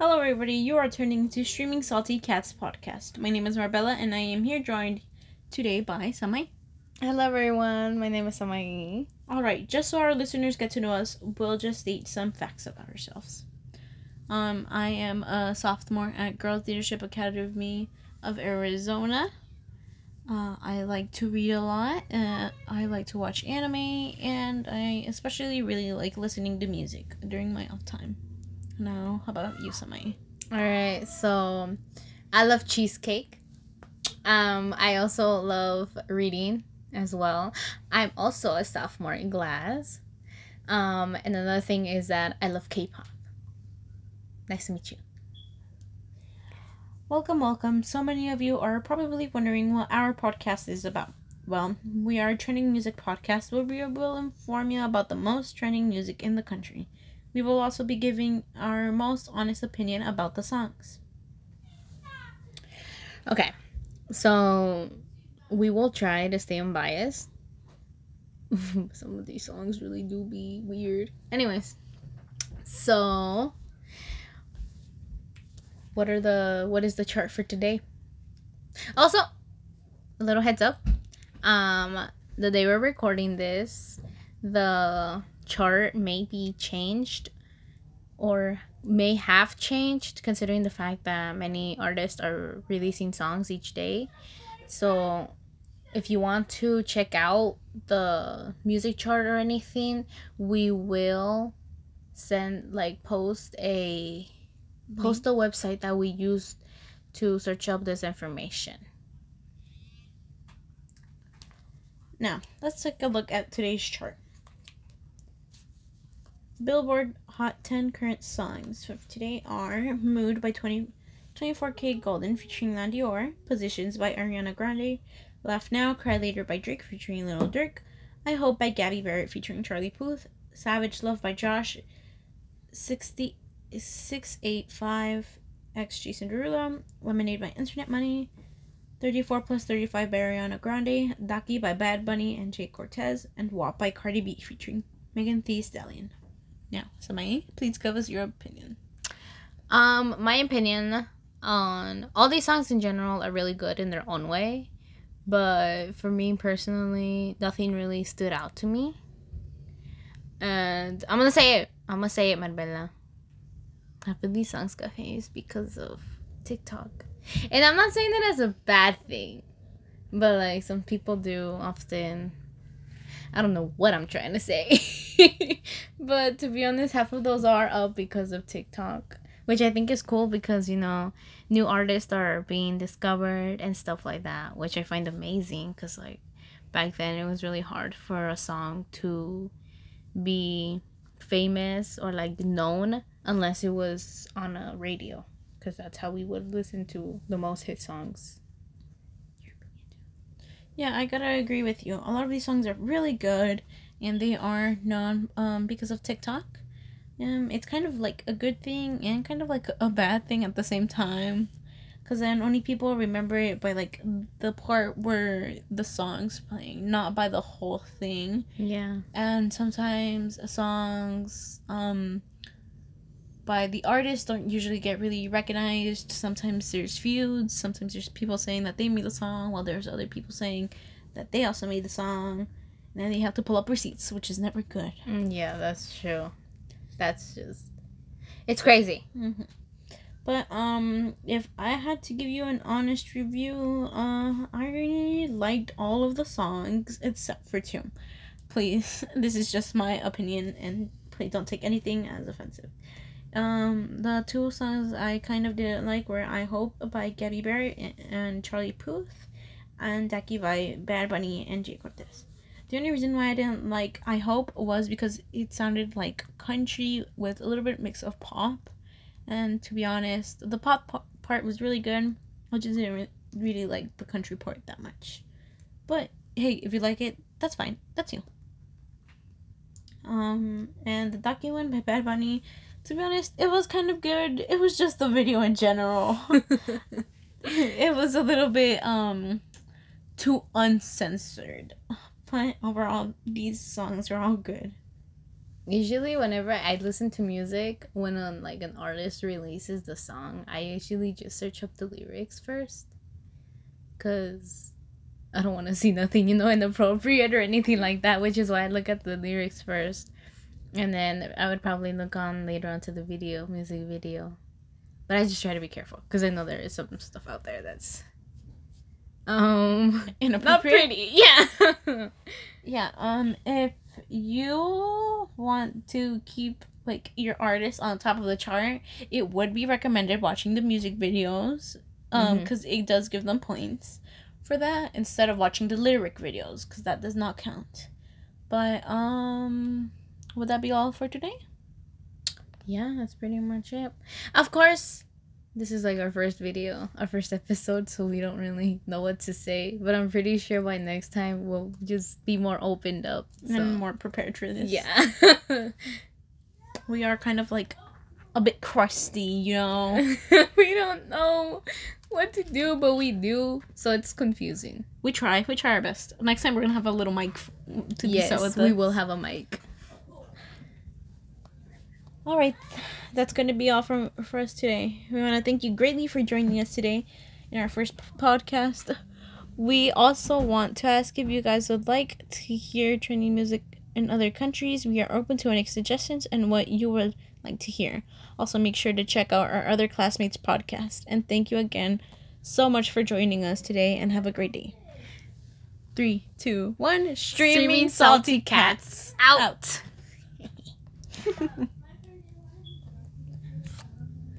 Hello, everybody. You are turning to Streaming Salty Cats podcast. My name is Marbella, and I am here joined today by Samai. Hello, everyone. My name is Samai. All right, just so our listeners get to know us, we'll just state some facts about ourselves. Um, I am a sophomore at Girls Leadership Academy of Arizona. Uh, I like to read a lot. Uh, I like to watch anime, and I especially really like listening to music during my off time. Now, how about you, Samai? All right. So, I love cheesecake. Um, I also love reading as well. I'm also a sophomore in glass. Um, and another thing is that I love K-pop. Nice to meet you. Welcome, welcome. So many of you are probably wondering what our podcast is about. Well, we are a trending music podcast where we will inform you about the most trending music in the country. We will also be giving our most honest opinion about the songs. Okay. So, we will try to stay unbiased. Some of these songs really do be weird. Anyways, so what are the what is the chart for today? Also, a little heads up. Um, the day we're recording this, the chart may be changed or may have changed considering the fact that many artists are releasing songs each day. So, if you want to check out the music chart or anything, we will send like post a post the website that we used to search up this information. Now, let's take a look at today's chart. Billboard Hot 10 current songs of today are Mood by 20, 24kGoldn featuring La Dior, Positions by Ariana Grande, Laugh Now, Cry Later by Drake featuring Lil Durk, I Hope by Gabby Barrett featuring Charlie Puth, Savage Love by Jawsh, 60, 685 X Jason Derulo, Lemonade by Internet Money, 34 plus 35 by Ariana Grande, Daki by Bad Bunny and Jhay Cortez, and WAP by Cardi B featuring Megan Thee Stallion. Now, Samai, please give us your opinion. Um, my opinion on all these songs in general are really good in their own way, but for me personally, nothing really stood out to me. And I'm gonna say it. I'm gonna say it, Marbella. Half of these songs got famous because of TikTok. And I'm not saying that as a bad thing, but like some people do often. I don't know what I'm trying to say. but to be honest, half of those are up because of TikTok, which I think is cool because, you know, new artists are being discovered and stuff like that, which I find amazing because, like, back then it was really hard for a song to be famous or like known unless it was on a radio because that's how we would listen to the most hit songs. Yeah, I gotta agree with you. A lot of these songs are really good, and they are known um, because of TikTok. Um, it's kind of like a good thing and kind of like a bad thing at the same time, because then only people remember it by like the part where the song's playing, not by the whole thing. Yeah. And sometimes songs um by the artist don't usually get really recognized. Sometimes there's feuds. Sometimes there's people saying that they made the song, while there's other people saying that they also made the song. Then they have to pull up receipts, which is never good. Mm, yeah, that's true. That's just. It's crazy. Mm-hmm. But um, if I had to give you an honest review, uh, I really liked all of the songs except for two. Please, this is just my opinion, and please don't take anything as offensive. Um, the two songs I kind of didn't like were I Hope by Gabby Barrett and Charlie Puth, and Daki by Bad Bunny and Jhay Cortez. The only reason why I didn't like I Hope was because it sounded like country with a little bit mix of pop. And to be honest, the pop part was really good. I just didn't really like the country part that much. But hey, if you like it, that's fine. That's you. Um, and the one by Bad Bunny to be honest, it was kind of good. It was just the video in general. it was a little bit um too uncensored. But overall these songs are all good. usually whenever I listen to music, when um, like an artist releases the song, I usually just search up the lyrics first, cause I don't want to see nothing you know inappropriate or anything like that. Which is why I look at the lyrics first, and then I would probably look on later onto the video, music video. But I just try to be careful because I know there is some stuff out there that's um not Inappropriate. pretty. Yeah. Yeah. Um. If you want to keep like your artist on top of the chart, it would be recommended watching the music videos. Um, because it does give them points for that instead of watching the lyric videos, because that does not count. But um, would that be all for today? yeah, that's pretty much it. Of course, this is like our first video, our first episode, so we don't really know what to say. But I'm pretty sure by next time we'll just be more opened up. So. And more prepared for this. yeah. we are kind of like a bit crusty, you know. we don't know what to do, but we do, so it's confusing. we try. We try our best. Next time we're gonna have a little mic to be yes, set with we will have a mic. All right, that's going to be all from for us today. We want to thank you greatly for joining us today in our first podcast. We also want to ask if you guys would like to hear trending music in other countries. We are open to any suggestions and what you would like to hear. Also, make sure to check out our other classmates podcast. And thank you again so much for joining us today. And have a great day. Three, two, one. Streaming, salty cats out. out.